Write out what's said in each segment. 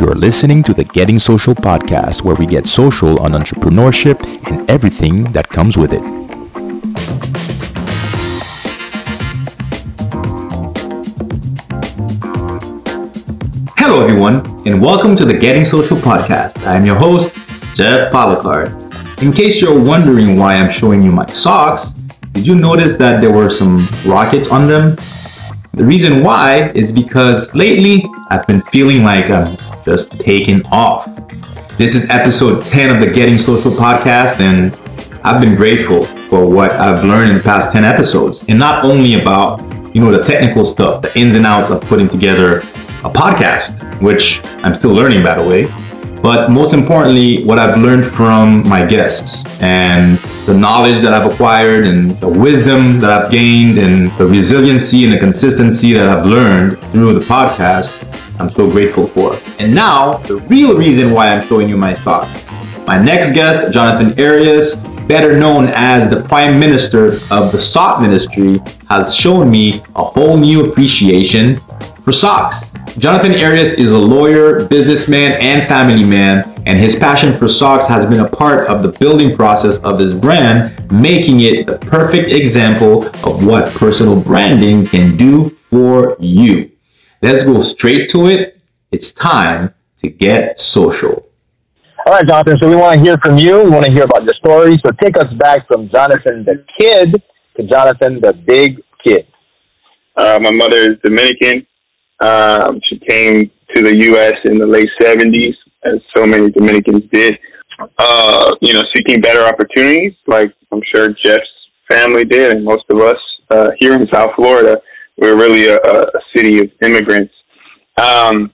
You're listening to the Getting Social podcast, where we get social on entrepreneurship and everything that comes with it. Hello, everyone, and welcome to the Getting Social podcast. I'm your host, Jeff Policard. In case you're wondering why I'm showing you my socks, did you notice that there were some rockets on them? The reason why is because lately I've been feeling like I'm just taking off. This is episode 10 of the Getting Social podcast, and I've been grateful for what I've learned in the past 10 episodes. And not only about, you know, the technical stuff, the ins and outs of putting together a podcast, which I'm still learning, by the way, but most importantly, what I've learned from my guests and the knowledge that I've acquired and the wisdom that I've gained and the resiliency and the consistency that I've learned through the podcast, I'm so grateful for. And now, the real reason why I'm showing you my socks. My next guest, Jonathan Arias, better known as the Prime Minister of the Sock Ministry, has shown me a whole new appreciation for socks. Jonathan Arias is a lawyer, businessman, and family man, and his passion for socks has been a part of the building process of his brand, making it the perfect example of what personal branding can do for you. Let's go straight to it. It's time to get social. All right, Jonathan. So we want to hear from you. We want to hear about your story. So take us back from Jonathan the kid to Jonathan the big kid. Uh, my mother is Dominican. Um, she came to the U.S. in the late 70s, as so many Dominicans did, uh, you know, seeking better opportunities, like I'm sure Jeff's family did, and most of us uh, here in South Florida. We're really a, a city of immigrants. Um,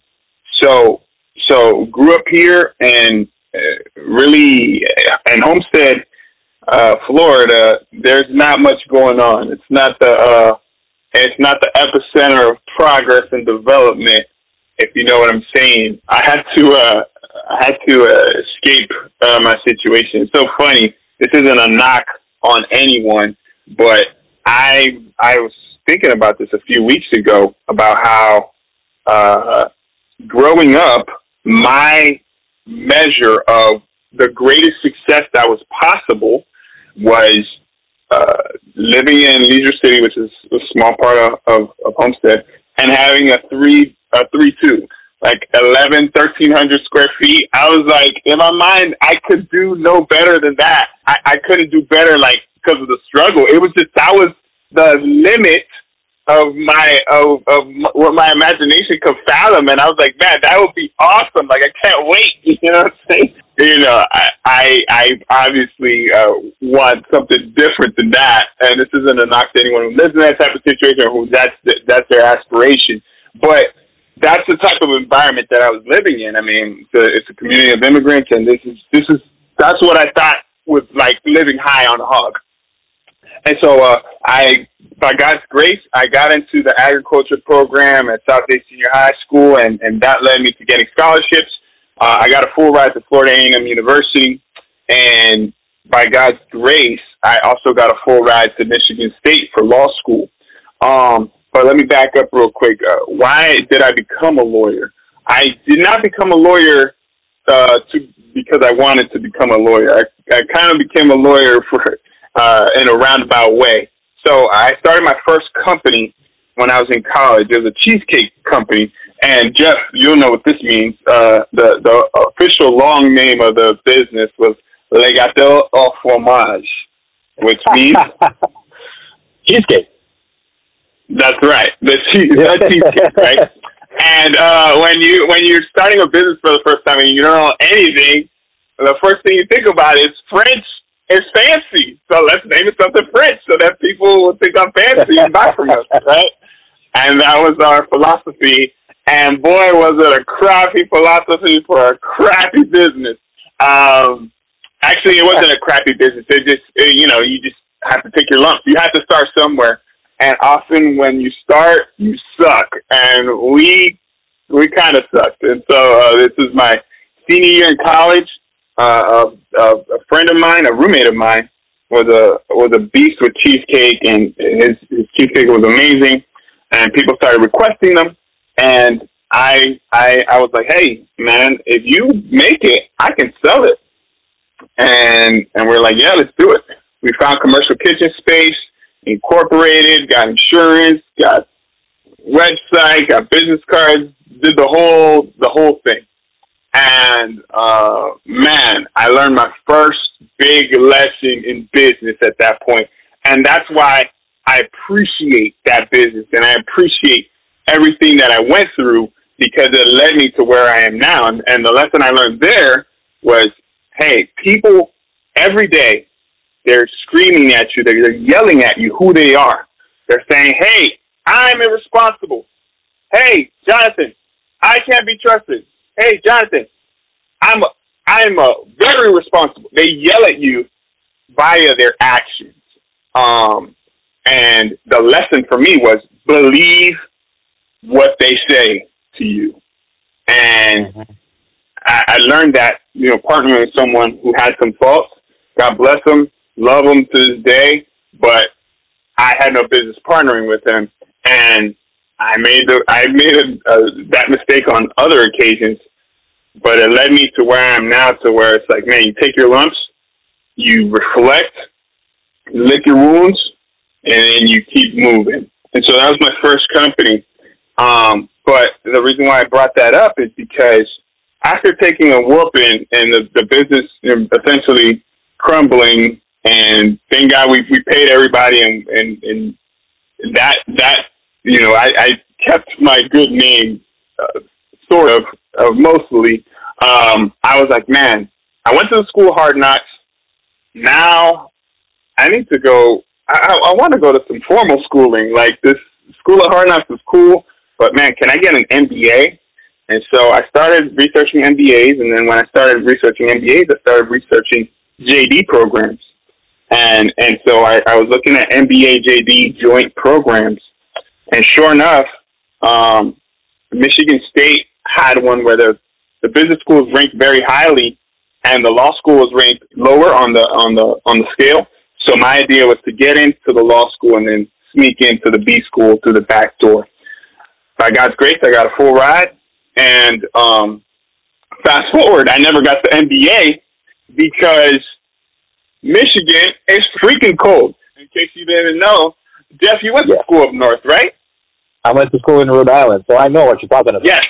so, so grew up here and uh, really in Homestead, uh, Florida. There's not much going on. It's not the uh, it's not the epicenter of progress and development, if you know what I'm saying. I had to, uh, I had to uh, escape uh, my situation. It's so funny. This isn't a knock on anyone, but I, I was thinking about this a few weeks ago about how, uh, growing up, my measure of the greatest success that was possible was uh, living in Leisure City, which is a small part of, of, of Homestead, and having a three a three two, like 11, 1300 square feet. I was like, in my mind, I could do no better than that. I, I couldn't do better, like because of the struggle. It was just that was the limit of my of, of what my imagination could fathom, and I was like, man, that would be awesome. Like I can't wait. You know what I'm saying? you know, I I, I obviously uh, want something different than that, and this isn't a knock to anyone who lives in that type of situation or who that's that's their aspiration, but that's the type of environment that I was living in. I mean, it's a, it's a community of immigrants, and this is this is that's what I thought was like living high on a hog. And so uh, I, by God's grace, I got into the agriculture program at South Dade Senior High School, and and that led me to getting scholarships uh, I got a full ride to Florida A&M University, and by God's grace, I also got a full ride to Michigan State for law school. Um, but let me back up real quick. Uh, why did I become a lawyer? I did not become a lawyer uh, to because I wanted to become a lawyer. I, I kind of became a lawyer for uh, in a roundabout way. So I started my first company when I was in college. It was a cheesecake company, and Jeff, you'll know what this means. Uh, the the official long name of the business was Le Gâteau au Fromage, which means cheesecake. That's right, the cheese, the cheesecake, right? And uh, when you when you're starting a business for the first time and you don't know anything, the first thing you think about is French is fancy. So let's name it something French so that people will think I'm fancy and buy from us, right? And that was our philosophy and boy, was it a crappy philosophy for a crappy business. Um, actually, it wasn't a crappy business. It just, it, you know, you just have to take your lumps. You have to start somewhere. And often when you start, you suck. And we, we kind of sucked. And so uh, this is my senior year in college. Uh, a, a, friend of mine, a roommate of mine, was a was a beast with cheesecake, and his, his cheesecake was amazing. And people started requesting them. And I I I was like, hey man, if you make it, I can sell it. And and we're like, yeah, let's do it. We found commercial kitchen space, incorporated, got insurance, got website, got business cards, did the whole the whole thing. And uh, man, I learned my first big lesson in business at that point, and that's why I appreciate that business and I appreciate everything that I went through because it led me to where I am now. And, and the lesson I learned there was, hey, people every day they're screaming at you, they're, they're yelling at you who they are. They're saying, hey, I'm irresponsible. Hey, Jonathan, I can't be trusted. Hey, Jonathan, I'm a, I'm a very responsible. They yell at you via their actions. Um, and the lesson for me was believe what they say to you. And mm-hmm. I, I learned that, you know, partnering with someone who had some faults, God bless them, love them to this day, but I had no business partnering with them. And I made the I made a, a, that mistake on other occasions, but it led me to where I am now, to where it's like, man, you take your lumps, you reflect, lick your wounds, and then you keep moving. And so that was my first company. Um, but the reason why I brought that up is because after taking a whooping and the, the business essentially crumbling, and thank God we, we paid everybody, and, and, and that that you know I, I kept my good name, uh, sort of, uh, mostly. Um, I was like, man, I went to the school hard knocks. Now I need to go I, I want to go to some formal schooling. Like this School of Hard Knocks is cool, but man, can I get an MBA? And so I started researching MBAs, and then when I started researching MBAs, I started researching JD programs. And and so I, I was looking at MBA JD joint programs, and sure enough, um, Michigan State had one where the the business school was ranked very highly, and the law school was ranked lower on the on the on the scale. So my idea was to get into the law school and then sneak into the B school through the back door. By God's grace, I got a full ride. And um, fast forward, I never got the MBA because Michigan is freaking cold. In case you didn't know, Jeff, you went yeah. to school up north, right? I went to school in Rhode Island, so I know what you're talking about. Yes,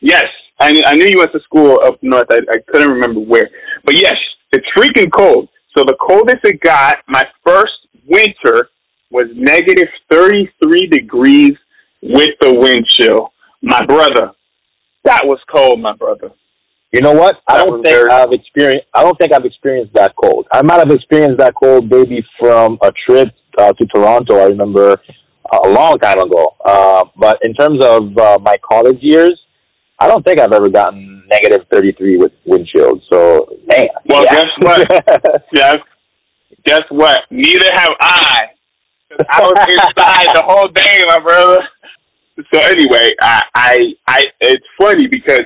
yes. I, knew, I knew you went to school up north. I, I couldn't remember where. But yes, it's freaking cold. So the coldest it got, my first winter was negative 33 degrees with the wind chill. My brother, that was cold, my brother. You know what? I don't think very... I've experienced. I don't think I've experienced that cold. I might have experienced that cold maybe from a trip uh, to Toronto. I remember a long time ago. Uh, but in terms of uh, my college years, I don't think I've ever gotten negative 33 with wind chill. So, man. Well, yeah. guess what? Jeff, guess what? Neither have I. I was inside the whole day, my brother. So anyway, I, I, I, it's funny because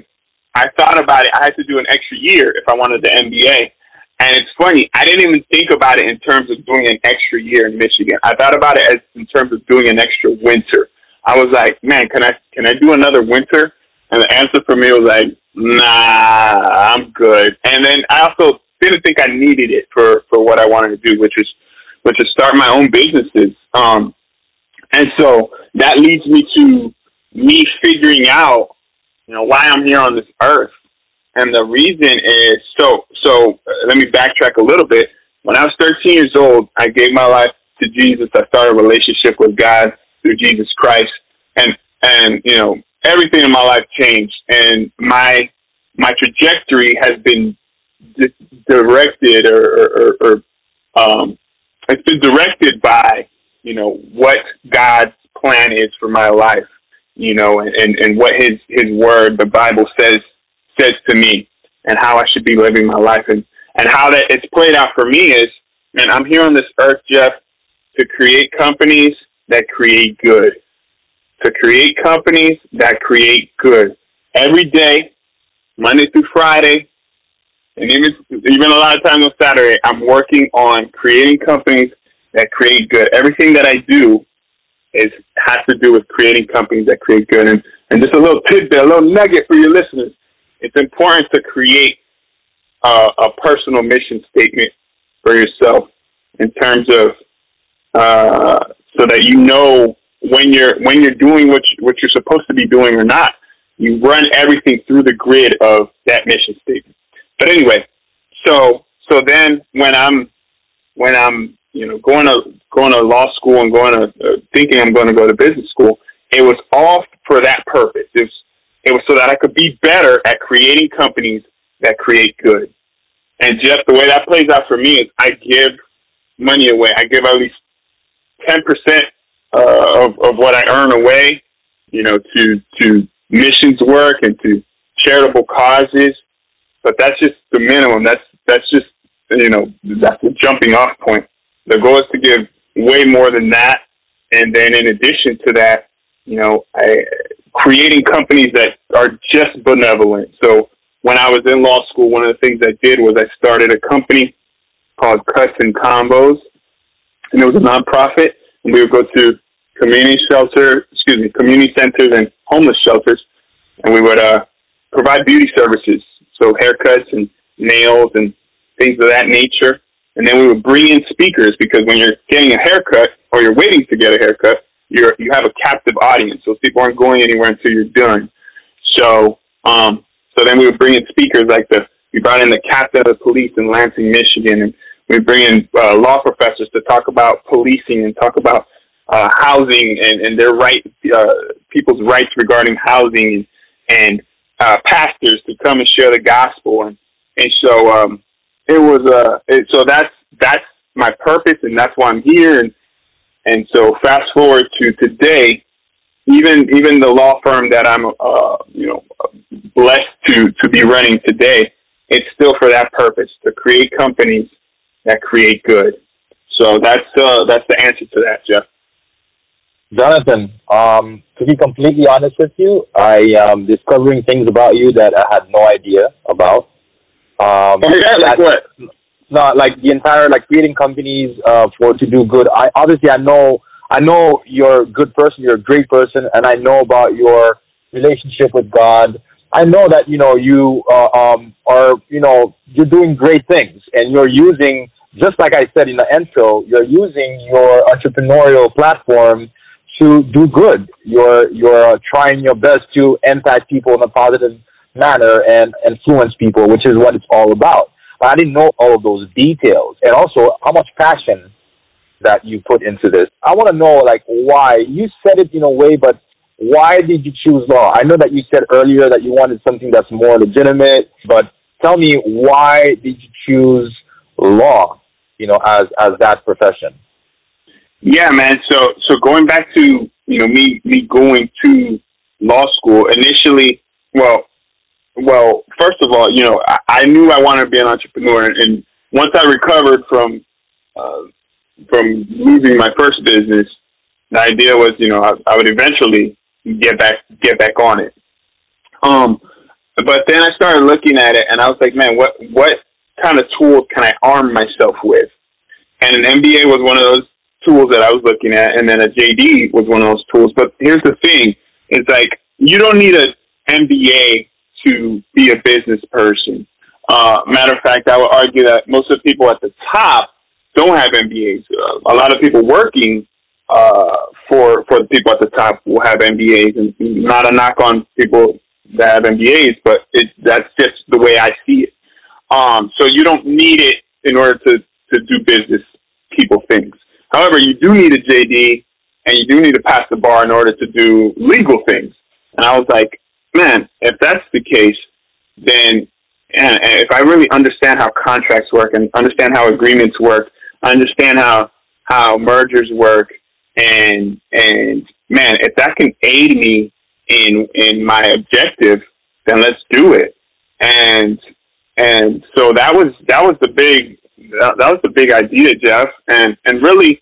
I thought about it. I had to do an extra year if I wanted the MBA. And it's funny, I didn't even think about it in terms of doing an extra year in Michigan. I thought about it as in terms of doing an extra winter. I was like, man, can I can I do another winter? And the answer for me was like, nah, I'm good. And then I also didn't think I needed it for, for what I wanted to do, which is, which is start my own businesses. Um, and so that leads me to me figuring out, you know, why I'm here on this earth. And the reason is, so, so uh, let me backtrack a little bit. When I was 13 years old, I gave my life to Jesus. I started a relationship with God through Jesus Christ. And, and, you know, everything in my life changed, and my my trajectory has been di- directed or, or, or, or um, it's been directed by you know what God's plan is for my life, you know, and, and, and what His His Word, the Bible says says to me, and how I should be living my life, and and how that it's played out for me is, man, I'm here on this earth, Jeff, to create companies that create good to create companies that create good. Every day, Monday through Friday, and even even a lot of times on Saturday, I'm working on creating companies that create good. Everything that I do is has to do with creating companies that create good. And And just a little tidbit, a little nugget for your listeners. It's important to create uh, a personal mission statement for yourself in terms of uh, so that you know when you're when you're doing what you, what you're supposed to be doing or not. You run everything through the grid of that mission statement. But anyway, so so then when I'm when I'm you know going to going to law school and going to uh, thinking I'm going to go to business school, it was all for that purpose. It was, it was so that I could be better at creating companies that create good. And Jeff, the way that plays out for me is I give money away. I give at least ten percent uh, of of what I earn away, you know, to to missions work and to charitable causes. But that's just the minimum. That's that's just you know that's the jumping off point. The goal is to give way more than that, and then in addition to that, you know, I, creating companies that are just benevolent. So when I was in law school, one of the things I did was I started a company called Cuts and Combos, and it was a nonprofit. And we would go to community shelter, excuse me, community centers and homeless shelters, and we would uh, provide beauty services, so haircuts and nails and things of that nature. And then we would bring in speakers because when you're getting a haircut or you're waiting to get a haircut, you're you have a captive audience. So people aren't going anywhere until you're done. So um, so then we would bring in speakers like the we brought in the captain of the police in Lansing, Michigan, and we bring in uh, law professors to talk about policing and talk about uh, housing and, and their right, uh, people's rights regarding housing, and, and uh, pastors to come and share the gospel. And, and so um, it was, uh, it, so that's that's my purpose, and that's why I'm here. And and so fast forward to today, even even the law firm that I'm, uh, you know, blessed to to be running today, it's still for that purpose to create companies that create good. So that's uh, that's the answer to that, Jeff. Jonathan, um, to be completely honest with you, I am discovering things about you that I had no idea about. Um, oh, yeah, like what? No, like the entire like creating companies uh, for to do good. I obviously I know I know you're a good person, you're a great person, and I know about your relationship with God. I know that you know you uh, um, are you know you're doing great things, and you're using just like I said in the intro, you're using your entrepreneurial platform to do good. You're you're trying your best to impact people in a positive manner and influence people, which is what it's all about. I didn't know all of those details, and also how much passion that you put into this. I want to know like why you said it in a way, but why did you choose law? I know that you said earlier that you wanted something that's more legitimate, but tell me why did you choose law? You know, as as that profession. Yeah, man. So so going back to you know me me going to law school initially. Well, well, first of all, you know I, I knew I wanted to be an entrepreneur, and once I recovered from uh, from losing my first business, the idea was you know I, I would eventually get back get back on it. Um, but then I started looking at it, and I was like, man, what what kind of tools can I arm myself with? And an MBA was one of those tools that I was looking at, and then a JD was one of those tools. But here's the thing: it's like you don't need an MBA to be a business person. Uh, matter of fact, I would argue that most of the people at the top don't have MBAs. Uh, a lot of people working uh, for for the people at the top will have MBAs, and not a knock on people that have MBAs, but it that's just the way I see it. Um, so you don't need it in order to to do business people things. However, you do need a JD and you do need to pass the bar in order to do legal things. And I was like, man, if that's the case, then and, if I really understand how contracts work and understand how agreements work, understand how how mergers work, and and man, if that can aid me in in my objective, then let's do it. And and so that was that was the big that was the big idea, Jeff. And and really,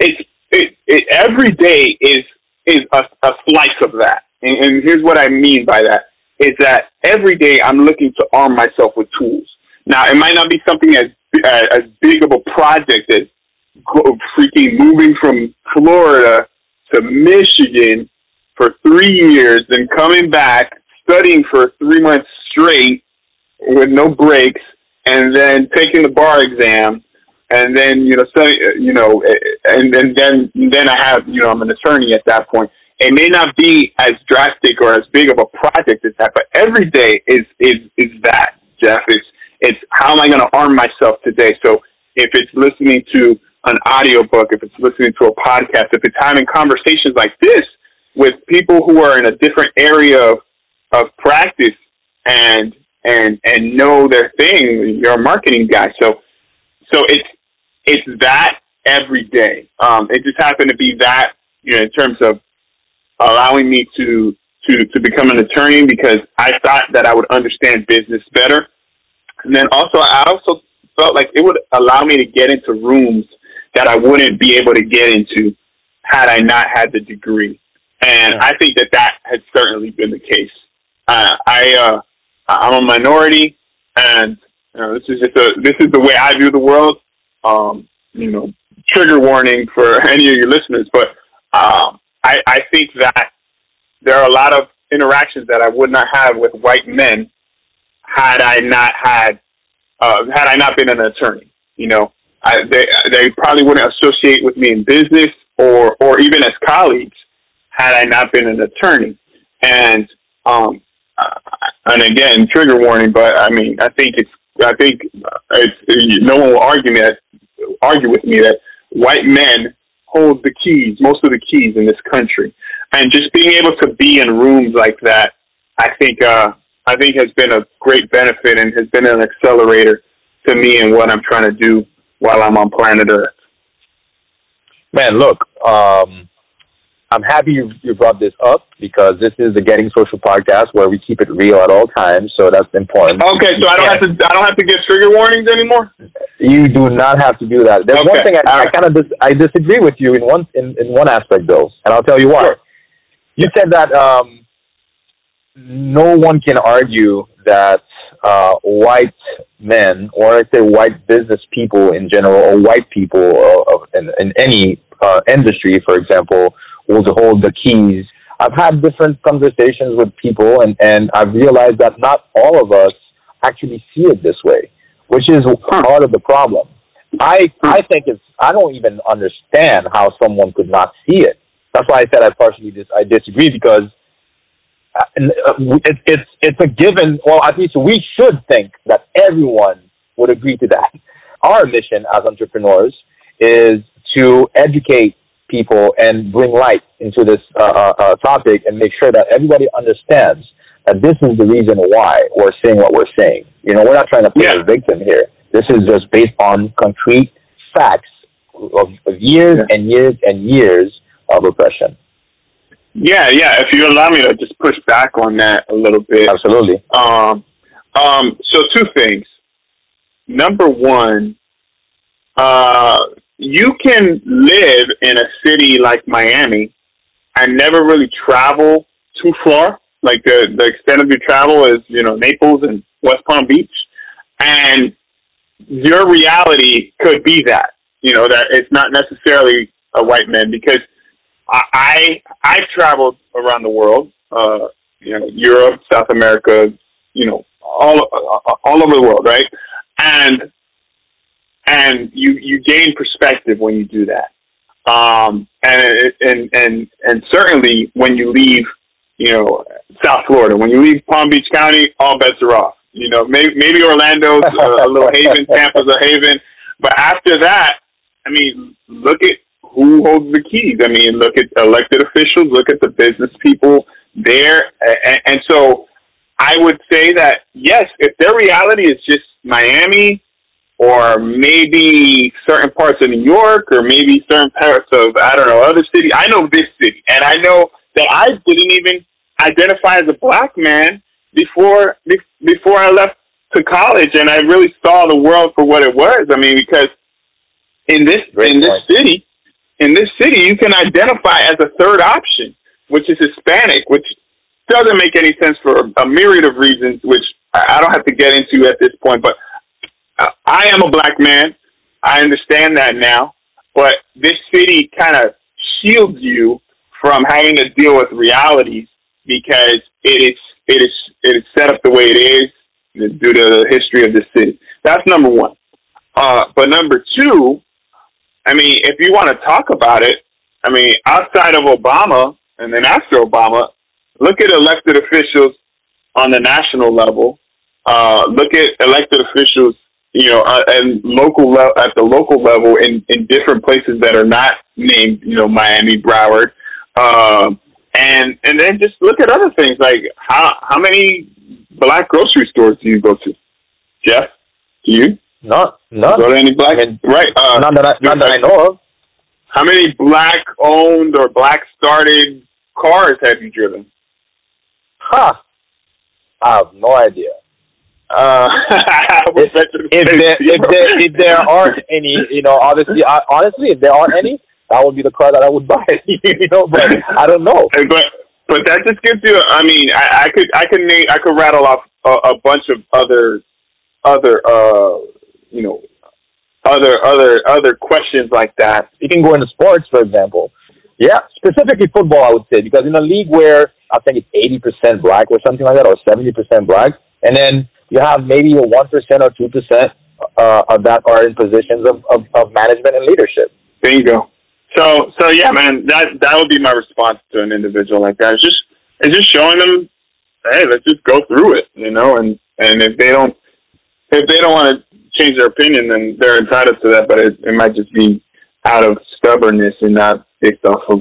it's it, it every day is is a, a slice of that. And, and here's what I mean by that: is that every day I'm looking to arm myself with tools. Now, it might not be something as uh, as big of a project as freaking moving from Florida to Michigan for three years, then coming back, studying for three months straight with no breaks, and then taking the bar exam, and then you know, study, you know, and, and then then I have you know I'm an attorney at that point. It may not be as drastic or as big of a project as that, but every day is is is that Jeff. It's it's how am I going to arm myself today? So if it's listening to an audiobook, if it's listening to a podcast, if it's having conversations like this with people who are in a different area of, of practice and and and know their thing, you're a marketing guy. So so it's it's that every day. Um, it just happened to be that, you know, in terms of allowing me to to to become an attorney because I thought that I would understand business better. And then also I also felt like it would allow me to get into rooms that I wouldn't be able to get into had I not had the degree. And I think that that has certainly been the case. Uh, I uh, I'm a minority, and you know, this is just a this is the way I view the world. Um, you know, trigger warning for any of your listeners, but um, I, I think that there are a lot of interactions that I would not have with white men had I not had uh, had I not been an attorney. You know, I, they they probably wouldn't associate with me in business or or even as colleagues had I not been an attorney. And um, and again, trigger warning. But I mean, I think it's I think it's no one will argue that argue with me that white men hold the keys, most of the keys in this country, and just being able to be in rooms like that, I think uh, I think has been a great benefit and has been an accelerator to me and what I'm trying to do while I'm on planet Earth. Man, look, um, I'm happy you, you brought this up because this is the Getting Social podcast where we keep it real at all times. So that's important. Okay, so I don't have to I don't have to give trigger warnings anymore. You do not have to do that. There's okay. one thing I, I kind of dis- I disagree with you in one in, in one aspect though, and I'll tell you why. Sure. You said that um, no one can argue that uh, white men, or I say white business people in general, or white people uh, in, in any uh, industry, for example, will hold the keys. I've had different conversations with people, and, and I've realized that not all of us actually see it this way, which is part of the problem. I I think it's I don't even understand how someone could not see it. That's why I said I partially dis- I disagree because uh, it, it's it's a given. Well, at least we should think that everyone would agree to that. Our mission as entrepreneurs is to educate people and bring light into this uh, uh, uh, topic and make sure that everybody understands that this is the reason why we're saying what we're saying. You know, we're not trying to play yeah. a victim here. This is just based on concrete facts of, of years yeah. and years and years of oppression. Yeah, yeah. If you allow me to just push back on that a little bit. Absolutely. Um, um, so two things. Number one, uh, you can live in a city like Miami and never really travel too far. Like the the extent of your travel is, you know, Naples and West Palm Beach, and your reality could be that. You know that it's not necessarily a white man because I I've traveled around the world, uh, you know, Europe, South America, you know, all all over the world, right? And and you you gain perspective when you do that. Um, and and and and certainly when you leave, you know, South Florida, when you leave Palm Beach County, all bets are off. You know, maybe maybe Orlando's a, a little haven, Tampa's a haven, but after that, I mean, look at who holds the keys. I mean, look at elected officials, look at the business people there, and, and so I would say that yes, if their reality is just Miami or maybe certain parts of New York, or maybe certain parts of I don't know other city. I know this city, and I know that I didn't even identify as a black man before before I left to college, and I really saw the world for what it was. I mean, because in this Great in point. this city, in this city, you can identify as a third option, which is Hispanic, which doesn't make any sense for a myriad of reasons, which I don't have to get into at this point. But I am a black man. I understand that now. But this city kind of shields you from having to deal with realities because it is it is it is set up the way it is due to the history of the city. That's number one. Uh, but number two, I mean, if you want to talk about it, I mean, outside of Obama and then after Obama, look at elected officials on the national level. Uh, look at elected officials, you know, uh, and local le- at the local level in, in different places that are not named, you know, Miami, Broward. Um, and and then just look at other things like how how many black grocery stores do you go to? Jeff, do you? Not none. Go to any black? I mean, right. Uh, none that I, none that I know of. How many black owned or black started cars have you driven? Huh. I have no idea. Uh, if, if, there, if, there, if there aren't any, you know, obviously, I, honestly, if there aren't any, that would be the car that I would buy. you know, but I don't know. But but that just gives you. I mean, I, I could I could name I could rattle off a, a bunch of other other uh you know other other other questions like that. You can go into sports, for example. Yeah, specifically football, I would say, because in a league where I think it's eighty percent black or something like that, or seventy percent black, and then you have maybe a one percent or two percent uh, of that are in positions of, of, of management and leadership. There you go. So so yeah, man, that that would be my response to an individual like that. It's just it's just showing them, hey, let's just go through it, you know, and and if they don't if they don't want to change their opinion, then they're entitled to that. But it, it might just be out of stubbornness and not based off of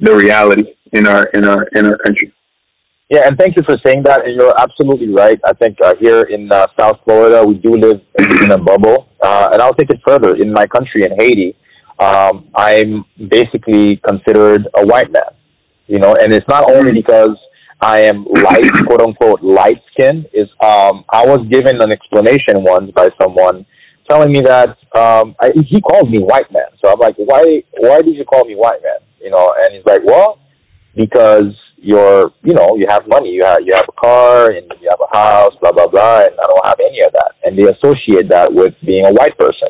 the reality in our in our in our country. Yeah, and thank you for saying that. And you're absolutely right. I think uh, here in uh, South Florida, we do live in a bubble. Uh, and I'll take it further. In my country, in Haiti, um, I'm basically considered a white man. You know, and it's not only because I am light, quote unquote, light skin. Is um, I was given an explanation once by someone telling me that um, I, he called me white man. So I'm like, why? Why did you call me white man? You know, and he's like, well, because you're, you know, you have money, you have you have a car, and you have a house, blah blah blah, and I don't have any of that. And they associate that with being a white person.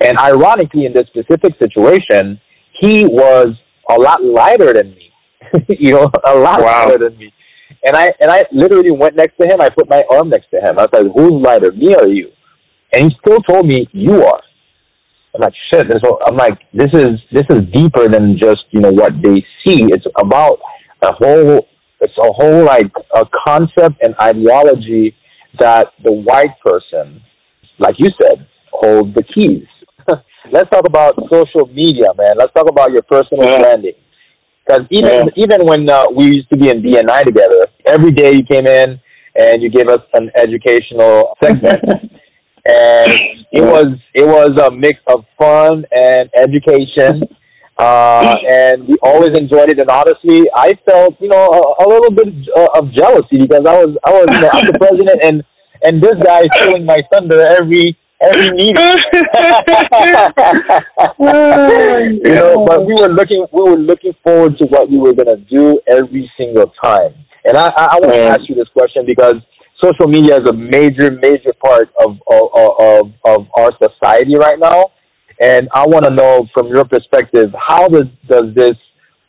And ironically, in this specific situation, he was a lot lighter than me. you know, a lot wow. lighter than me. And I and I literally went next to him. I put my arm next to him. I was like, "Who's lighter, me or you?" And he still told me, "You are." I'm like, "Shit!" And so I'm like, "This is this is deeper than just you know what they see. It's about a whole. It's a whole like a concept and ideology that the white person, like you said, holds the keys. Let's talk about social media, man. Let's talk about your personal yeah. branding. Because even yeah. even when uh, we used to be in BNI together, every day you came in and you gave us an educational segment, and it was it was a mix of fun and education, uh, and we always enjoyed it. And honestly, I felt you know a, a little bit uh, of jealousy because I was I was you know, I'm the president and and this guy is stealing my thunder every every meeting. you know, but we were looking we were looking forward to what we were gonna do every single time. And I, I, I want to ask you this question because social media is a major, major part of of, of, of our society right now. And I want to know from your perspective, how does, does this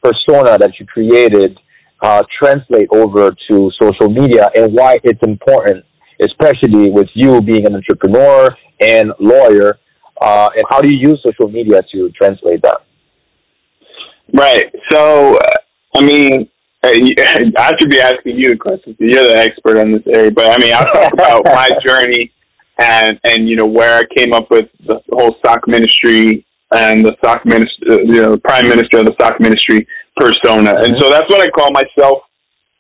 persona that you created uh, translate over to social media and why it's important, especially with you being an entrepreneur and lawyer. Uh, and how do you use social media to translate that? Right. So, I mean, I should be asking you the questions. You're the expert on this area. But I mean, I'll talk about my journey and and you know where I came up with the whole sock ministry and the sock minister, uh, you know, prime minister of the sock ministry persona. And mm-hmm. so that's what I call myself.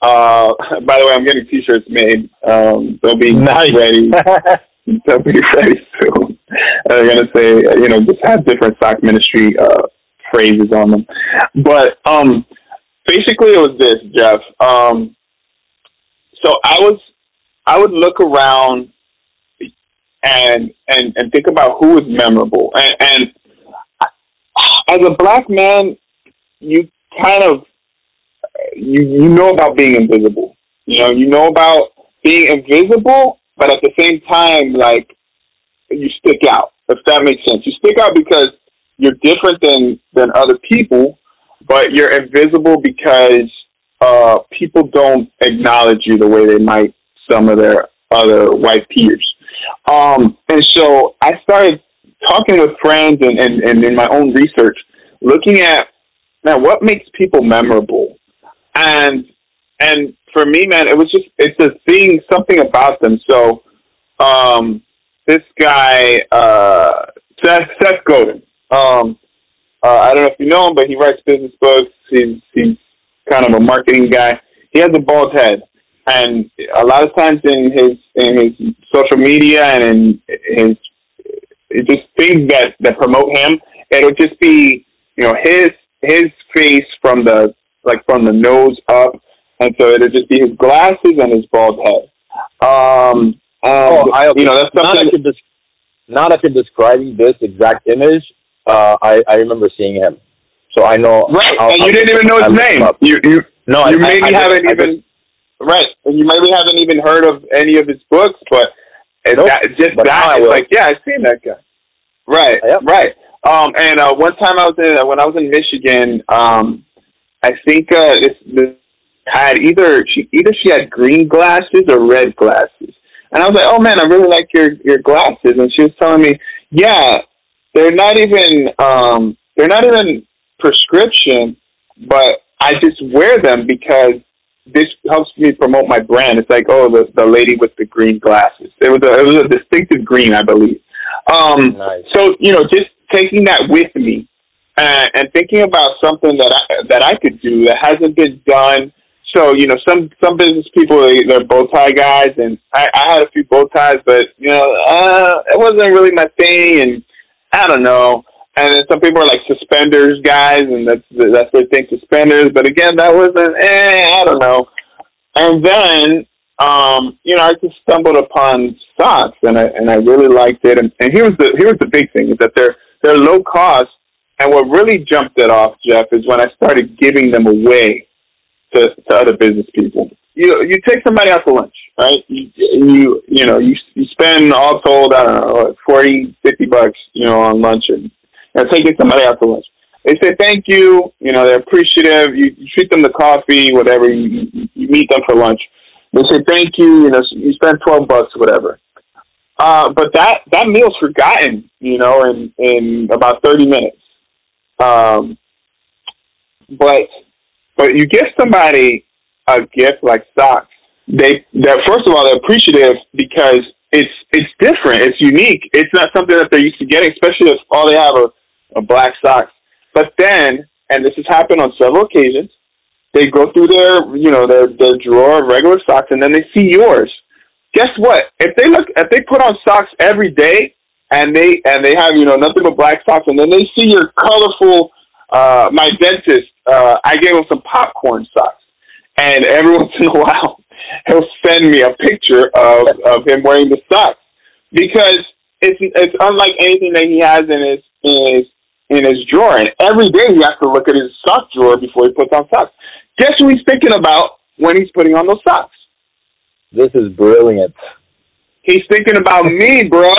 Uh, by the way, I'm getting t-shirts made. Um, they'll be nice. ready. they'll be ready soon. I'm gonna say, you know, just have different sock ministry uh, phrases on them. But um, basically, it was this, Jeff. Um, so I was, I would look around and and and think about who is memorable. And, and as a black man, you kind of you you know about being invisible. You know, you know about being invisible but at the same time, like you stick out. If that makes sense, you stick out because you're different than than other people, but you're invisible because uh, people don't acknowledge you the way they might some of their other white peers. Um, and so I started talking with friends and, and, and in my own research, looking at man, what makes people memorable? And and for me, man, it was just it's just being something about them. So um, this guy, uh, Seth, Seth Godin. Um, uh, I don't know if you know him, but he writes business books. He's he's kind of a marketing guy. He has a bald head, and a lot of times in his in his social media and in his just things that that promote him, it'll just be you know his his face from the like from the nose up, and so it'll just be his glasses and his bald head. Um, oh, I, you know that's something. Not after, describing this exact image, uh, I I remember seeing him, so I know. Right, I'll, and you I'll, didn't even know his name. You you no, you I, maybe I, haven't even right, and you maybe haven't even heard of any of his books, but nope, that, just but that, it's like yeah, I've seen that guy. Right, yep. right. Um, and uh, one time I was in when I was in Michigan, um, I think uh, this, this had either she either she had green glasses or red glasses, and I was like, oh man, I really like your your glasses, and she was telling me, yeah, they're not even um, they're not even prescription, but I just wear them because this helps me promote my brand. It's like, oh, the the lady with the green glasses. It was a it was a distinctive green, I believe. Um, nice. So you know, just taking that with me uh, and thinking about something that I that I could do that hasn't been done. So you know, some some business people they're bow tie guys, and I, I had a few bow ties, but you know, uh, it wasn't really my thing, and I don't know. And then some people are like suspenders guys, and that's that's their thing, suspenders. But again, that wasn't. Eh, I don't know. And then um, you know, I just stumbled upon socks, and I and I really liked it. And, and here's the here's the big thing is that they're they're low cost. And what really jumped it off, Jeff, is when I started giving them away to, to other business people. You you take somebody out to lunch, right? You you you know you you spend all told I don't know like forty fifty bucks you know on lunch and, and taking somebody out to lunch. They say thank you, you know they're appreciative. You, you treat them to coffee, whatever. You, you you meet them for lunch they say thank you. You know, you spend twelve bucks, whatever. Uh, but that that meal's forgotten, you know, in in about thirty minutes. Um, but but you give somebody a gift like socks. They that first of all they're appreciative because it's it's different, it's unique. It's not something that they're used to getting, especially if all they have are, are black socks. But then, and this has happened on several occasions, they go through their, you know, their their drawer of regular socks, and then they see yours. Guess what? If they look, if they put on socks every day, and they and they have, you know, nothing but black socks, and then they see your colorful. Uh, my dentist, uh, I gave him some popcorn socks, and every once in a while, he'll send me a picture of of him wearing the socks because it's it's unlike anything that he has in his in his in his drawer. And every day he has to look at his sock drawer before he puts on socks. Guess who he's thinking about when he's putting on those socks? This is brilliant. He's thinking about me, bro.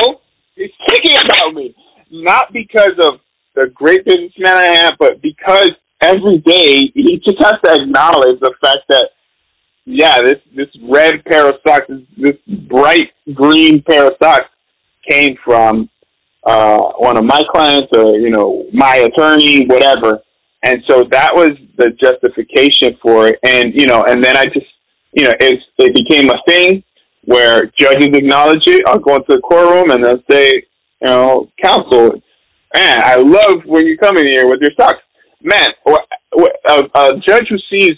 He's thinking about me. Not because of the great businessman I am, but because every day he just has to acknowledge the fact that yeah, this this red pair of socks, this bright green pair of socks came from uh, one of my clients or you know my attorney, whatever. And so that was the justification for it. And, you know, and then I just, you know, it, it became a thing where judges acknowledge it. I'll go into the courtroom and they'll say, you know, counsel, man, I love when you come in here with your socks. Man, a, a judge who sees,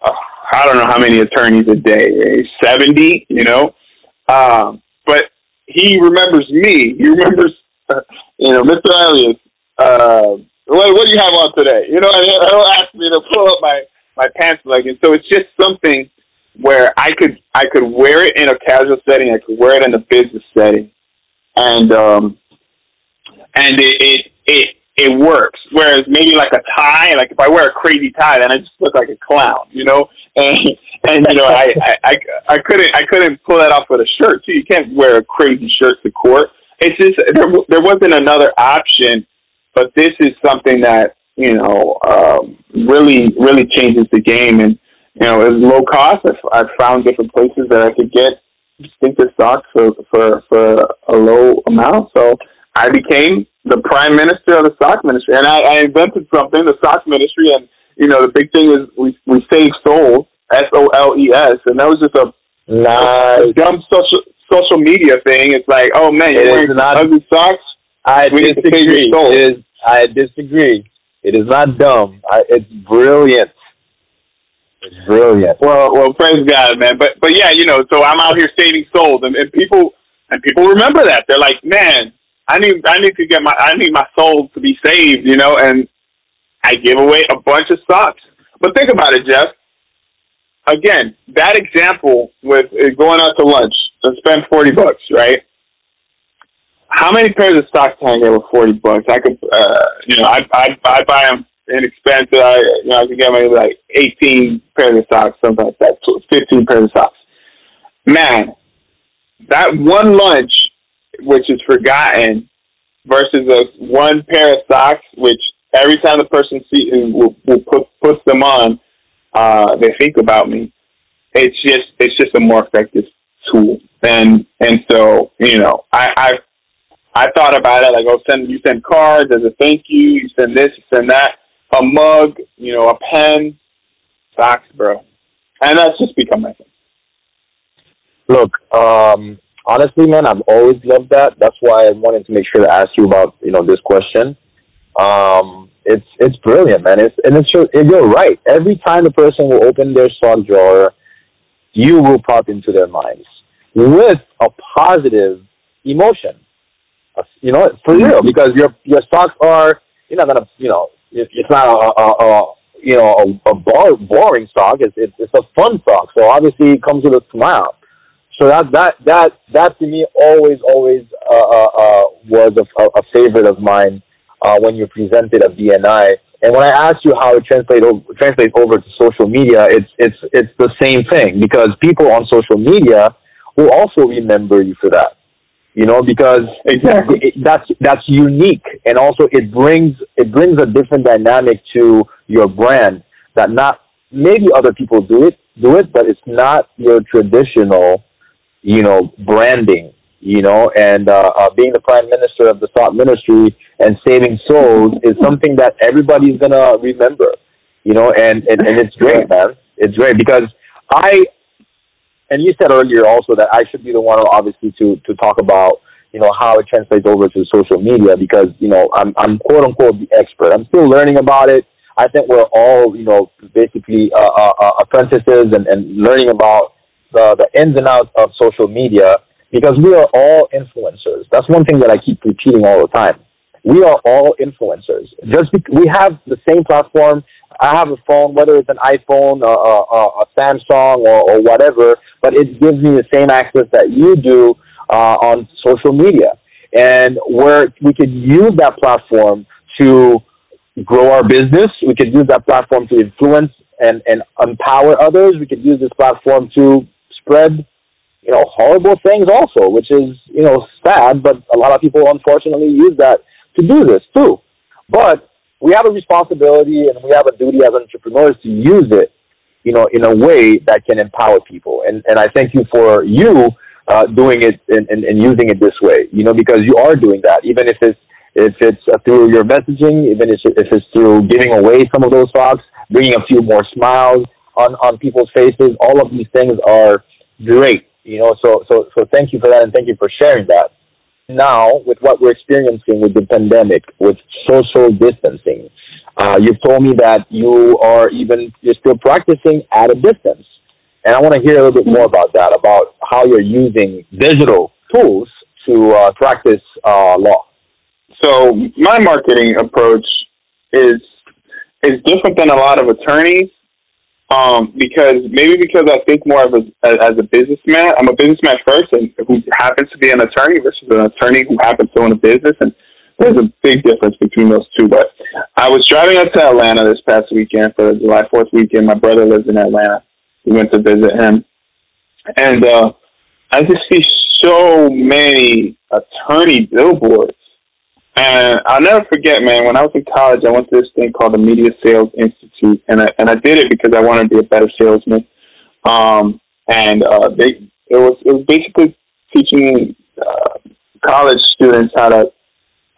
uh, I don't know how many attorneys a day, 70, you know, um, but he remembers me. He remembers, you know, Mr. Arias, uh, what, what do you have on today? You know, and he'll ask me to pull up my my pants leg, and so it's just something where I could I could wear it in a casual setting, I could wear it in a business setting, and um, and it it it, it works. Whereas maybe like a tie, like if I wear a crazy tie, then I just look like a clown, you know. And and you know I, I I I couldn't I couldn't pull that off with a shirt too. You can't wear a crazy shirt to court. It's just there there wasn't another option but this is something that you know, um, really, really changes the game. And, you know, it's low cost. I, I found different places that I could get distinctive stocks for, for, for a low amount. So I became the prime minister of the sock ministry. And I, I invented something, the sock ministry. And, you know, the big thing is we, we save souls, S-O-L-E-S. And that was just a, nice. dumb social, social media thing. It's like, oh man, you're wearing not, ugly socks. I disagree. It is, I disagree. It is not dumb. I, it's brilliant. It's brilliant. Well, well, praise God, man. But but yeah, you know, so I'm out here saving souls, and, and people and people remember that. They're like, man, I need I need to get my I need my soul to be saved, you know. And I give away a bunch of stocks. But think about it, Jeff. Again, that example with uh, going out to lunch spend forty bucks, right? how many pairs of socks can I get with forty bucks? I could, uh, you know, I I I buy them inexpensive. I you know I could get maybe like eighteen pairs of socks, something like that, fifteen pairs of socks. Man, that one lunch, which is forgotten, versus a one pair of socks, which every time the person will, will put puts them on, uh, they think about me. It's just it's just a more effective tool. And and so you know I I I thought about it like, oh, send you send cards as a thank you, you send this, you send that, a mug, you know, a pen, socks, bro, and that's just become my thing. Look, um, honestly, man, I've always loved that. That's why I wanted to make sure to ask you about you know this question. Um, it's it's brilliant, man. It's and it's you're right. Every time a person will open their sock drawer, you will pop into their minds with a positive emotion you know, for real, because your your stocks are you're not gonna, you know, it's not a, a, a you know a, a bar, boring stock. It's, it's it's a fun stock, so obviously it comes with a smile. So that that that that to me always always uh, uh, uh, was a, a favorite of mine uh, when you presented a BNI. And when I asked you how it translates over, translates over to social media, it's it's it's the same thing because people on social media will also remember you for that you know, because exactly it, that's that's unique, and also it brings it brings a different dynamic to your brand that not maybe other people do it do it, but it's not your traditional, you know, branding. You know, and uh, uh, being the prime minister of the sock ministry and saving souls is something that everybody's gonna remember. You know, and and, and it's great, man. It's great because I and you said earlier also that I should be the one, obviously, to to talk about you know how it translates over to social media because you know I'm I'm quote unquote the expert. I'm still learning about it. I think we're all you know basically uh, uh, uh, apprentices and, and learning about the the ins and outs of social media because we are all influencers. That's one thing that I keep repeating all the time. We are all influencers. Just we have the same platform I have a phone, whether it's an iPhone, or, a Samsung, or, or whatever, but it gives me the same access that you do uh, on social media. And where we could use that platform to grow our business, we could use that platform to influence and, and empower others. We could use this platform to spread, you know, horrible things also, which is, you know, sad, but a lot of people unfortunately use that to do this too. But we have a responsibility and we have a duty as entrepreneurs to use it, you know, in a way that can empower people. And and I thank you for you uh, doing it and, and, and using it this way, you know, because you are doing that, even if it's if it's uh, through your messaging, even if it's through giving away some of those stocks, bringing a few more smiles on on people's faces. All of these things are great, you know. So so so thank you for that, and thank you for sharing that now with what we're experiencing with the pandemic, with social distancing. Uh, you've told me that you are even you're still practicing at a distance, and I want to hear a little bit more about that, about how you're using digital tools to uh, practice uh, law. So my marketing approach is is different than a lot of attorneys um, because maybe because I think more of a, as a businessman. I'm a businessman first, and who happens to be an attorney versus an attorney who happens to own a business, and there's a big difference between those two. But I was driving up to Atlanta this past weekend for the July Fourth weekend. My brother lives in Atlanta. We went to visit him, and uh, I just see so many attorney billboards And I'll never forget, man. When I was in college, I went to this thing called the Media Sales Institute, and I and I did it because I wanted to be a better salesman. Um, and uh, they it was it was basically teaching uh, college students how to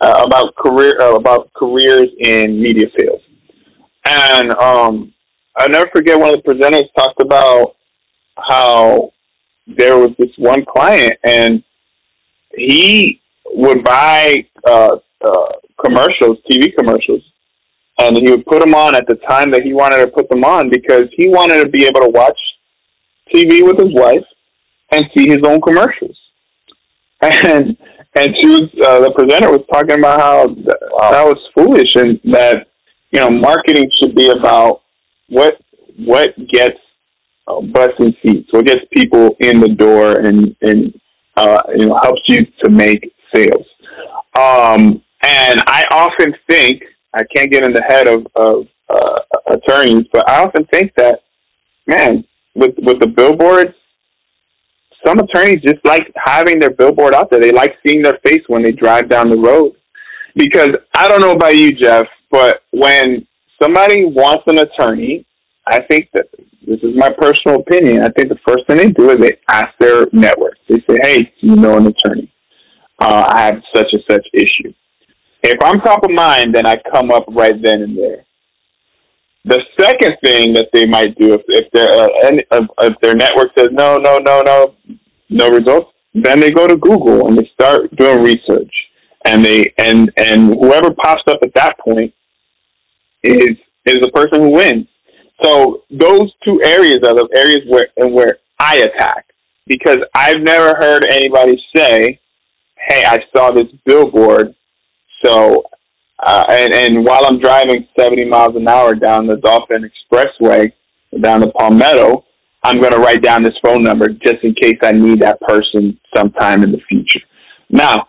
uh, about career uh, about careers in media sales. And um, I'll never forget one of the presenters talked about how there was this one client and he would buy uh, uh, commercials, TV commercials, and he would put them on at the time that he wanted to put them on because he wanted to be able to watch TV with his wife and see his own commercials. And and she was uh, the presenter was talking about how th- wow. that was foolish and that you know marketing should be about what what gets uh, butts and seats, what gets people in the door and and uh, you know helps you to make sales. Um, and I often think I can't get in the head of, of uh, attorneys, but I often think that man, with with the billboards, some attorneys just like having their billboard out there. They like seeing their face when they drive down the road. Because I don't know about you, Jeff, but when somebody wants an attorney, I think that this is my personal opinion. I think the first thing they do is they ask their network. They say, "Hey, you know an attorney? Uh, I have such and such issue." If I'm top of mind, then I come up right then and there. The second thing that they might do if if their uh, if their network says no, no, no, no, no results, then they go to Google and they start doing research, and they and and whoever pops up at that point is is the person who wins. So those two areas are the areas where and where I attack because I've never heard anybody say, "Hey, I saw this billboard, so uh, and, and while I'm driving 70 miles an hour down the Dolphin Expressway, down the Palmetto, I'm going to write down this phone number just in case I need that person sometime in the future. Now,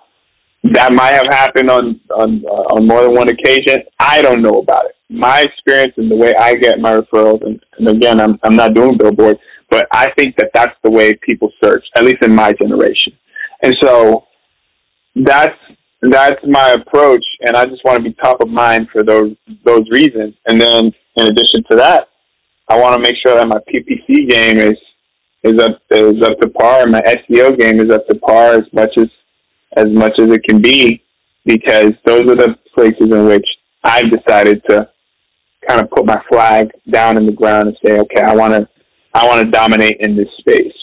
that might have happened on on uh, on more than one occasion. I don't know about it. My experience and the way I get my referrals, and, and again, I'm I'm not doing billboards, but I think that that's the way people search, at least in my generation. And so that's that's my approach, and I just want to be top of mind for those those reasons. And then, in addition to that, I want to make sure that my PPC game is is up is up to par, and my SEO game is up to par as much as as much as it can be, because those are the places in which I've decided to kind of put my flag down in the ground and say, okay, I want to I want to dominate in this space.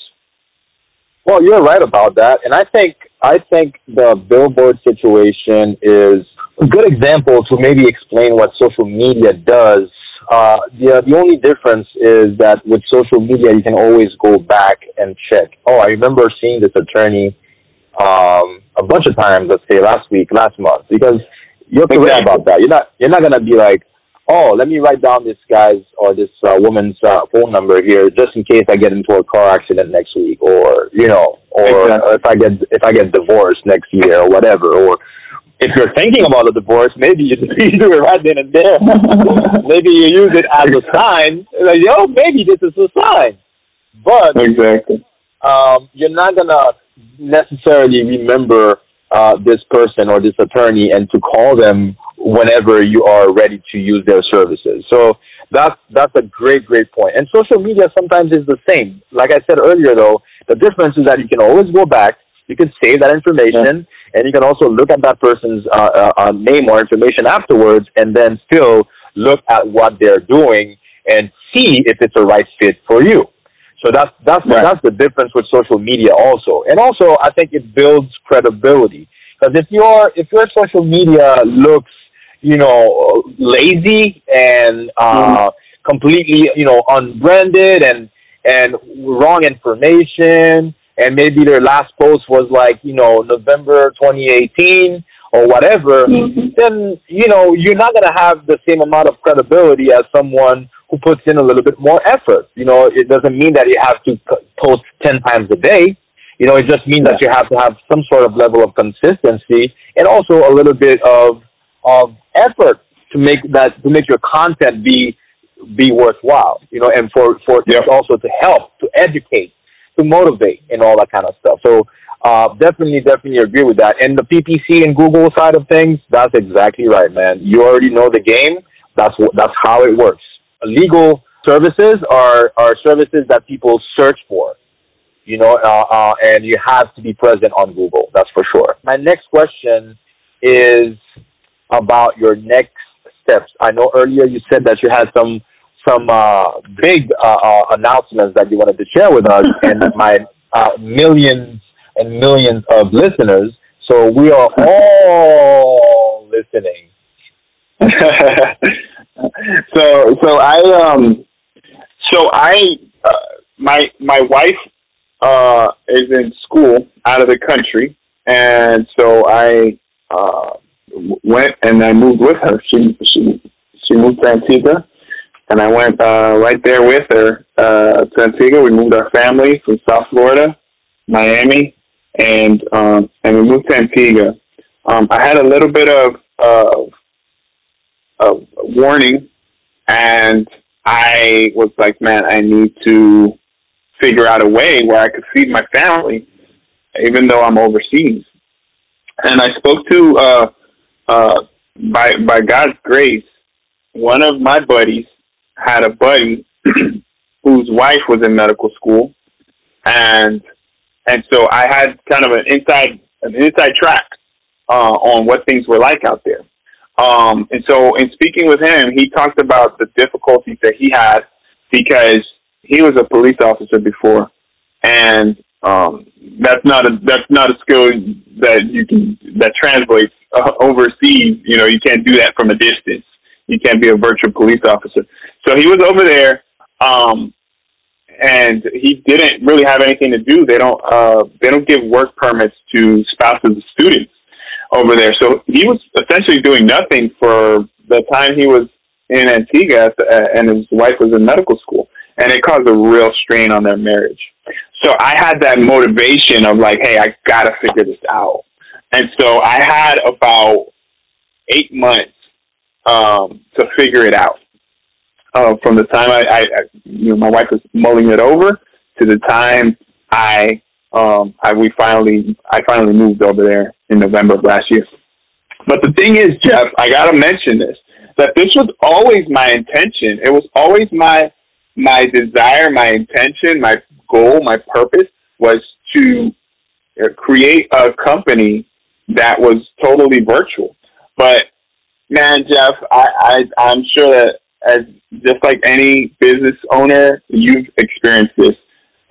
Well, you're right about that, and I think I think the billboard situation is a good example to maybe explain what social media does. Uh, the the only difference is that with social media, you can always go back and check. Oh, I remember seeing this attorney um, a bunch of times. Let's say last week, last month, because you're exactly. about that. You're not you're not gonna be like, oh, let me write down this guy's or this uh, woman's uh, phone number here just in case I get into a car accident next week, or you know, or exactly. if I get if I get divorced next year or whatever, or if you're thinking about a divorce, maybe you, you do it right then and there. maybe you use it as a sign, like, oh, maybe this is a sign. But exactly, um, you're not gonna necessarily remember uh, this person or this attorney and to call them whenever you are ready to use their services. So that's that's a great great point. And social media sometimes is the same. Like I said earlier, though, the difference is that you can always go back, you can save that information, yeah. and you can also look at that person's uh, uh, uh, name or information afterwards, and then still look at what they're doing and see if it's a right fit for you. So that's that's right. that's the difference with social media also. And also I think it builds credibility. Because if your if your social media looks you know, lazy and uh, mm. completely, you know, unbranded and and wrong information. And maybe their last post was like, you know, November 2018 or whatever. Mm-hmm. Then you know you're not gonna have the same amount of credibility as someone who puts in a little bit more effort. You know, it doesn't mean that you have to post ten times a day. You know, it just means that you have to have some sort of level of consistency and also a little bit of of effort to make that to make your content be be worthwhile, you know, and for for yep. also to help, to educate, to motivate, and all that kind of stuff. So uh, definitely, definitely agree with that. And the PPC and Google side of things, that's exactly right, man. You already know the game. That's what, that's how it works. Legal services are are services that people search for, you know, uh, uh, and you have to be present on Google. That's for sure. My next question is about your next steps. I know earlier you said that you had some some uh, big uh, uh, announcements that you wanted to share with us and my uh, millions and millions of listeners. So we are all listening. so so I um so I uh, my my wife uh, is in school out of the country, and so I uh, went and I moved with her. She she she moved to Antigua, and I went uh, right there with her uh, to Antigua. We moved our family from South Florida, Miami, and um, and we moved to Antigua. Um, I had a little bit of uh, of warning, and I was like, man, I need to figure out a way where I could feed my family, even though I'm overseas. And I spoke to, uh, uh, by by God's grace, one of my buddies had a buddy whose wife was in medical school, and and so I had kind of an inside an inside track uh, on what things were like out there. Um, and so, in speaking with him, he talked about the difficulties that he had because he was a police officer before, and um, that's not a that's not a skill that you can that translates uh, overseas. You know, you can't do that from a distance. You can't be a virtual police officer. So he was over there, um, and he didn't really have anything to do. They don't uh, they don't give work permits to spouses of students over there. So he was essentially doing nothing for the time he was in Antigua, uh, and his wife was in medical school, and it caused a real strain on their marriage. So I had that motivation of like, hey, I gotta figure this out, and so I had about eight months um, to figure it out. Uh, from the time I, I, I, you know, my wife was mulling it over to the time I um, I we finally I finally moved over there in November of last year. But the thing is, Jeff, I gotta mention this that this was always my intention. It was always my my desire, my intention, my goal, my purpose was to uh, create a company that was totally virtual. But man, Jeff, I, I I'm sure that as just like any business owner, you've experienced this.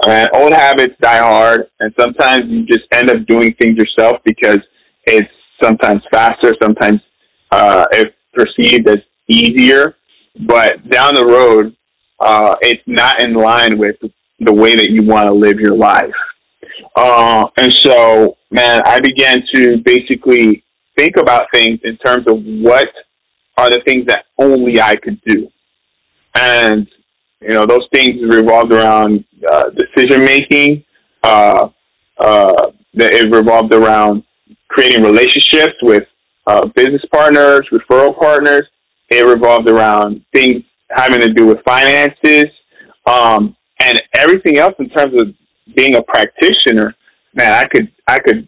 Uh, old habits die hard, and sometimes you just end up doing things yourself because it's sometimes faster, sometimes uh, it's perceived as easier, but down the road, uh, it's not in line with the way that you want to live your life. Uh, and so, man, I began to basically think about things in terms of what are the things that only I could do. And you know, those things revolved around uh, decision making. Uh, uh, it revolved around creating relationships with uh, business partners, referral partners. It revolved around things having to do with finances, um, and everything else in terms of being a practitioner. Man, I could I could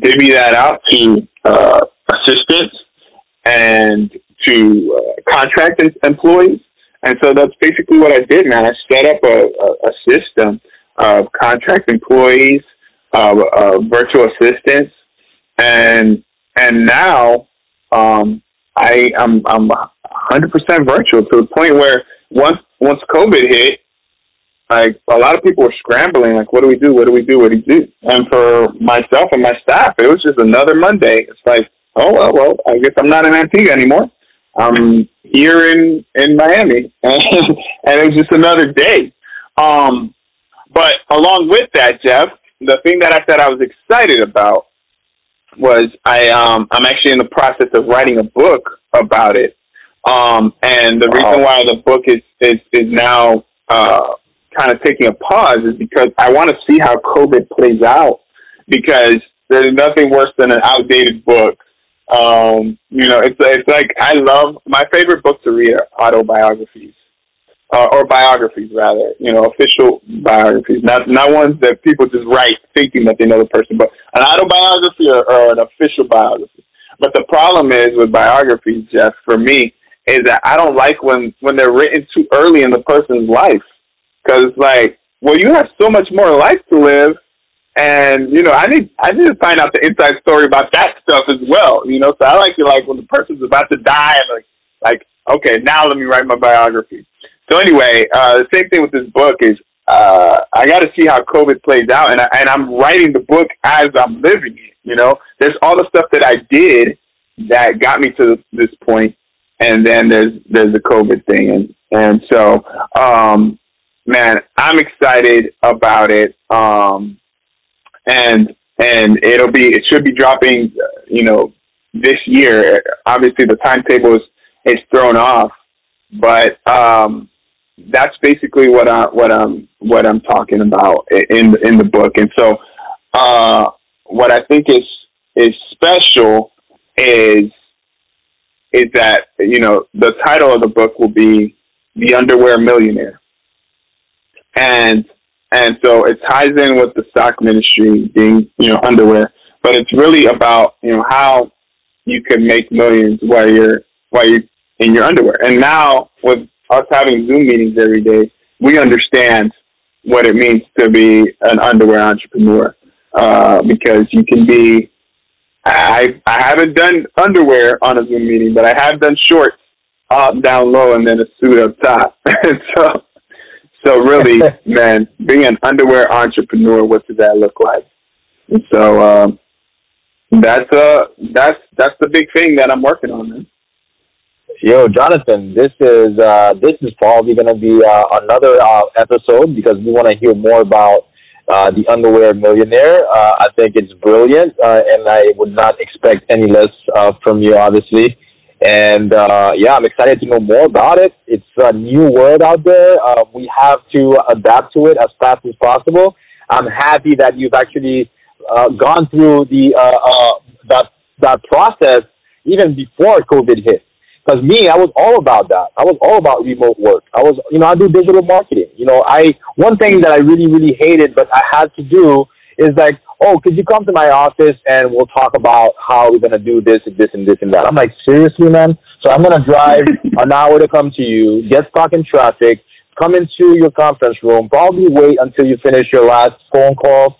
divvy that out to uh, assistants and to uh, contract employees and so that's basically what I did, man. I set up a, a, a system of contract employees, uh, uh, virtual assistants, and and now um, I I'm I'm 100% virtual to the point where once once COVID hit, like a lot of people were scrambling, like, what do we do? What do we do? What do we do? And for myself and my staff, it was just another Monday. It's like, oh well, well, I guess I'm not in Antigua anymore. I'm here in in Miami, and, and it was just another day. Um, but along with that, Jeff, the thing that I said I was excited about was I um, I'm actually in the process of writing a book about it. Um, and the reason why the book is is is now uh, kind of taking a pause is because I want to see how COVID plays out. Because there's nothing worse than an outdated book um, you know, it's it's like I love my favorite book to read are autobiographies. uh, or biographies rather, you know, official biographies, not not ones that people just write thinking that they know the person, but an autobiography or, or an official biography. But the problem is with biographies, Jeff, for me, is that I don't like when when they're written too early in the person's life, because it's like, well, you have so much more life to live, and you know, I need I need to find out the inside story about that stuff as well. You know, so I like to like when the person's about to die, like like okay, now let me write my biography. So anyway, uh, the same thing with this book is uh, I got to see how COVID plays out, and I, and I'm writing the book as I'm living it. You know, there's all the stuff that I did that got me to this point, and then there's there's the COVID thing, and and so um, man, I'm excited about it, um, and and it'll be it should be dropping, you know, this year. Obviously, the timetable is is thrown off, but um, that's basically what I what I'm what I'm talking about in in the book. And so, uh, what I think is is special is is that you know the title of the book will be the underwear millionaire, and and so it ties in with the sock ministry being you know underwear, but it's really about you know how you can make millions while you're while you're in your underwear. And now with us having Zoom meetings every day, we understand what it means to be an underwear entrepreneur uh, because you can be. I I haven't done underwear on a Zoom meeting, but I have done shorts up, down low, and then a suit up top. so, so really, man, being an underwear entrepreneur, what does that look like? So um, that's uh that's that's the big thing that I'm working on, man. Yo, Jonathan, this is uh, this is probably going to be uh, another uh, episode because we want to hear more about uh, the underwear millionaire. Uh, I think it's brilliant, uh, and I would not expect any less uh, from you, obviously. And uh, yeah, I'm excited to know more about it. It's a new word out there. Uh, we have to adapt to it as fast as possible. I'm happy that you've actually uh, gone through the that that process even before COVID hit because me, I was all about that. I was all about remote work. I was, you know, I do digital marketing. You know, I one thing that I really, really hated, but I had to do is like, oh, could you come to my office and we'll talk about how we're gonna do this and this and this and that. I'm like, seriously, man. So I'm gonna drive an hour to come to you, get stuck in traffic, come into your conference room, probably wait until you finish your last phone call,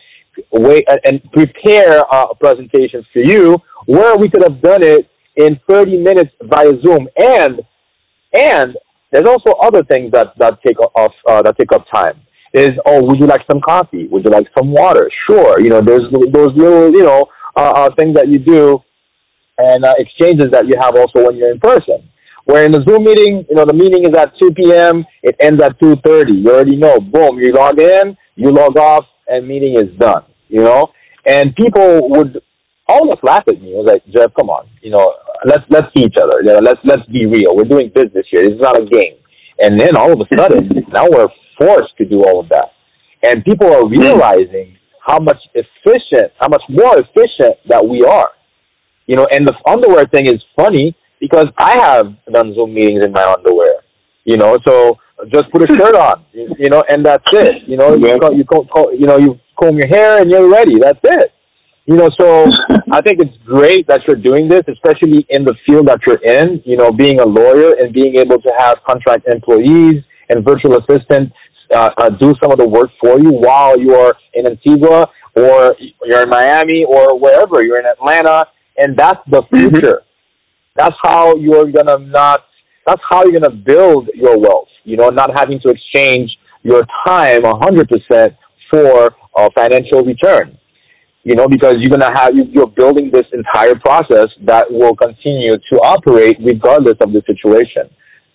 wait and prepare a presentation for you where we could have done it in 30 minutes via Zoom. And and there's also other things that that take off uh, that take up time. Is oh, would you like some coffee? Would you like some water? Sure. You know, there's those little you know uh, uh, things that you do and uh, exchanges that you have also when you're in person. Where in the Zoom meeting, you know, the meeting is at 2 p.m. It ends at 2:30. You already know. Boom, you log in, you log off, and meeting is done. You know, and people would almost laugh at me. I was like, Jeff, come on, you know, let's let's see each other. You know, let's let's be real. We're doing business here. This is not a game. And then all of a sudden, now we're forced to do all of that, and people are realizing how much efficient, how much more efficient that we are. You know, and the underwear thing is funny because I have done Zoom meetings in my underwear. You know, so just put a shirt on, you know, and that's it. You know, you, you, you know, you comb your hair and you're ready. That's it. You know, so I think it's great that you're doing this, especially in the field that you're in, you know, being a lawyer and being able to have contract employees and virtual assistants uh, uh, do some of the work for you while you're in Antigua or you're in Miami or wherever, you're in Atlanta, and that's the mm-hmm. future. Mm-hmm. That's how you're gonna not, that's how you're gonna build your wealth, you know, not having to exchange your time 100% for a financial return you know, because you're going to have, you're building this entire process that will continue to operate regardless of the situation.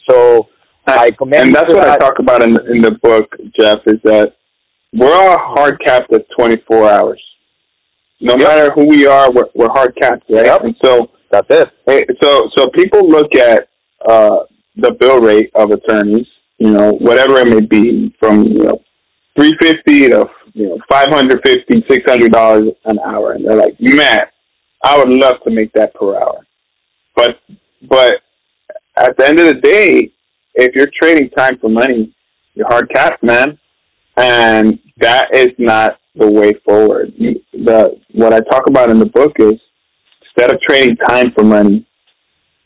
So I commend And that's what that. I talk about in, in the book, Jeff, is that we're all hard capped at 24 hours. No yep. matter who we are, we're, we're hard capped, right? Yep. And so that's it. So, so people look at uh, the bill rate of attorneys, you know, whatever it may be, from you know, 350 to you know, five hundred fifty, six hundred dollars an hour, and they're like, man, I would love to make that per hour, but but at the end of the day, if you're trading time for money, you're hard capped, man. And that is not the way forward. The what I talk about in the book is instead of trading time for money,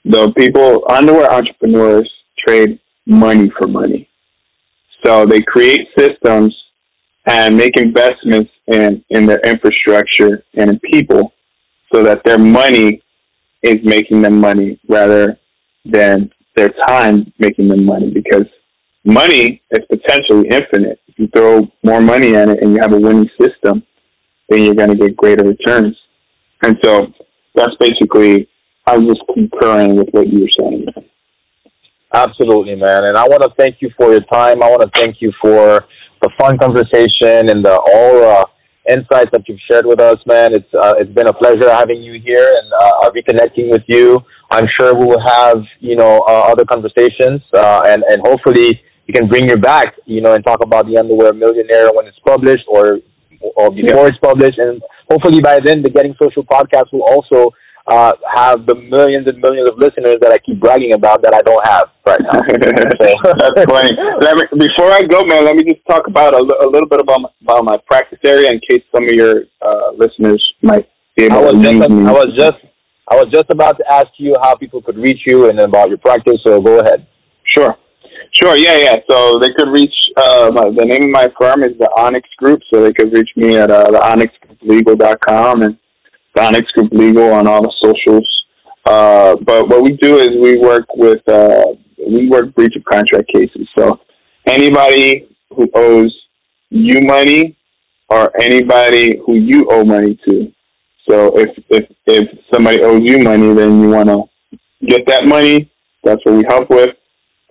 the people underwear entrepreneurs trade money for money. So they create systems and make investments in, in their infrastructure and in people so that their money is making them money rather than their time making them money because money is potentially infinite. If you throw more money in it and you have a winning system, then you're going to get greater returns. And so that's basically, I was just concurring with what you were saying. Absolutely, man. And I want to thank you for your time. I want to thank you for the fun conversation and the all uh, insights that you've shared with us, man. It's uh, it's been a pleasure having you here and uh, reconnecting with you. I'm sure we will have you know uh, other conversations uh, and and hopefully you can bring you back, you know, and talk about the Underwear Millionaire when it's published or or before yeah. it's published, and hopefully by then the Getting Social podcast will also uh, have the millions and millions of listeners that I keep bragging about that I don't have right now. That's funny. Let me, before I go, man, let me just talk about a, a little bit about my, about my practice area in case some of your uh, listeners might be able I was to just, me. I was just I was just about to ask you how people could reach you and about your practice. So go ahead. Sure. Sure, yeah, yeah. So they could reach uh, my, the name of my firm is the Onyx Group, so they could reach me at uh, the onyxlegal.com and the Onyx Group Legal on all the socials. Uh, but what we do is we work with uh, we work breach of contract cases. So anybody who owes you money or anybody who you owe money to. So if if if somebody owes you money, then you want to get that money. That's what we help with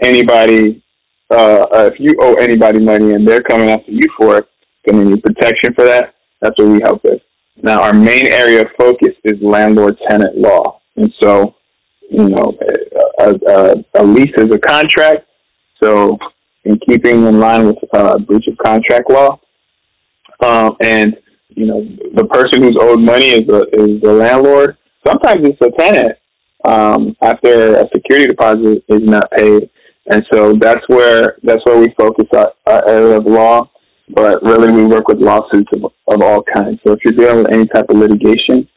anybody, uh, uh, if you owe anybody money and they're coming after you for it, then you need protection for that. That's what we help with. Now, our main area of focus is landlord-tenant law, and so, you know, a, a, a lease is a contract. So, in keeping in line with uh, breach of contract law, um, and you know, the person who's owed money is the is the landlord. Sometimes it's the tenant um, after a security deposit is not paid. And so that's where that's where we focus our, our area of law. But really, we work with lawsuits of, of all kinds. So if you're dealing with any type of litigation,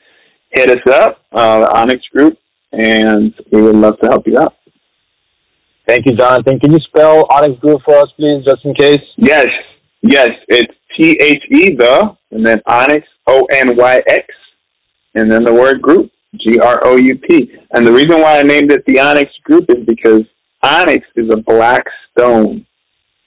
hit us up, uh, the Onyx Group, and we would love to help you out. Thank you, Jonathan. Can you spell Onyx Group for us, please, just in case? Yes, yes. It's T H E the, and then Onyx O N Y X, and then the word group G R O U P. And the reason why I named it the Onyx Group is because onyx is a black stone,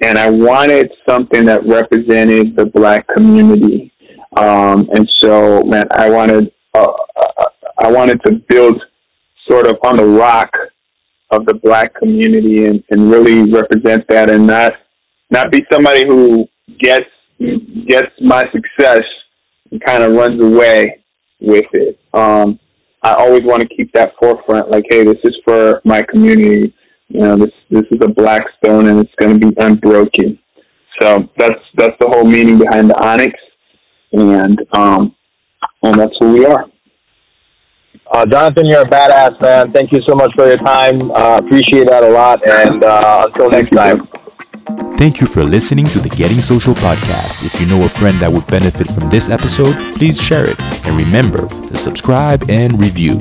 and I wanted something that represented the black community. Um, and so, man, I wanted uh, I wanted to build sort of on the rock of the black community and, and really represent that, and not not be somebody who gets gets my success and kind of runs away with it. Um, I always want to keep that forefront, like, hey, this is for my community. You know, this this is a black stone and it's going to be unbroken. So that's that's the whole meaning behind the onyx, and um, and that's who we are. Uh, Jonathan, you're a badass man. Thank you so much for your time. Uh, appreciate that a lot. And uh, until next time. Thank you for listening to the Getting Social podcast. If you know a friend that would benefit from this episode, please share it. And remember to subscribe and review.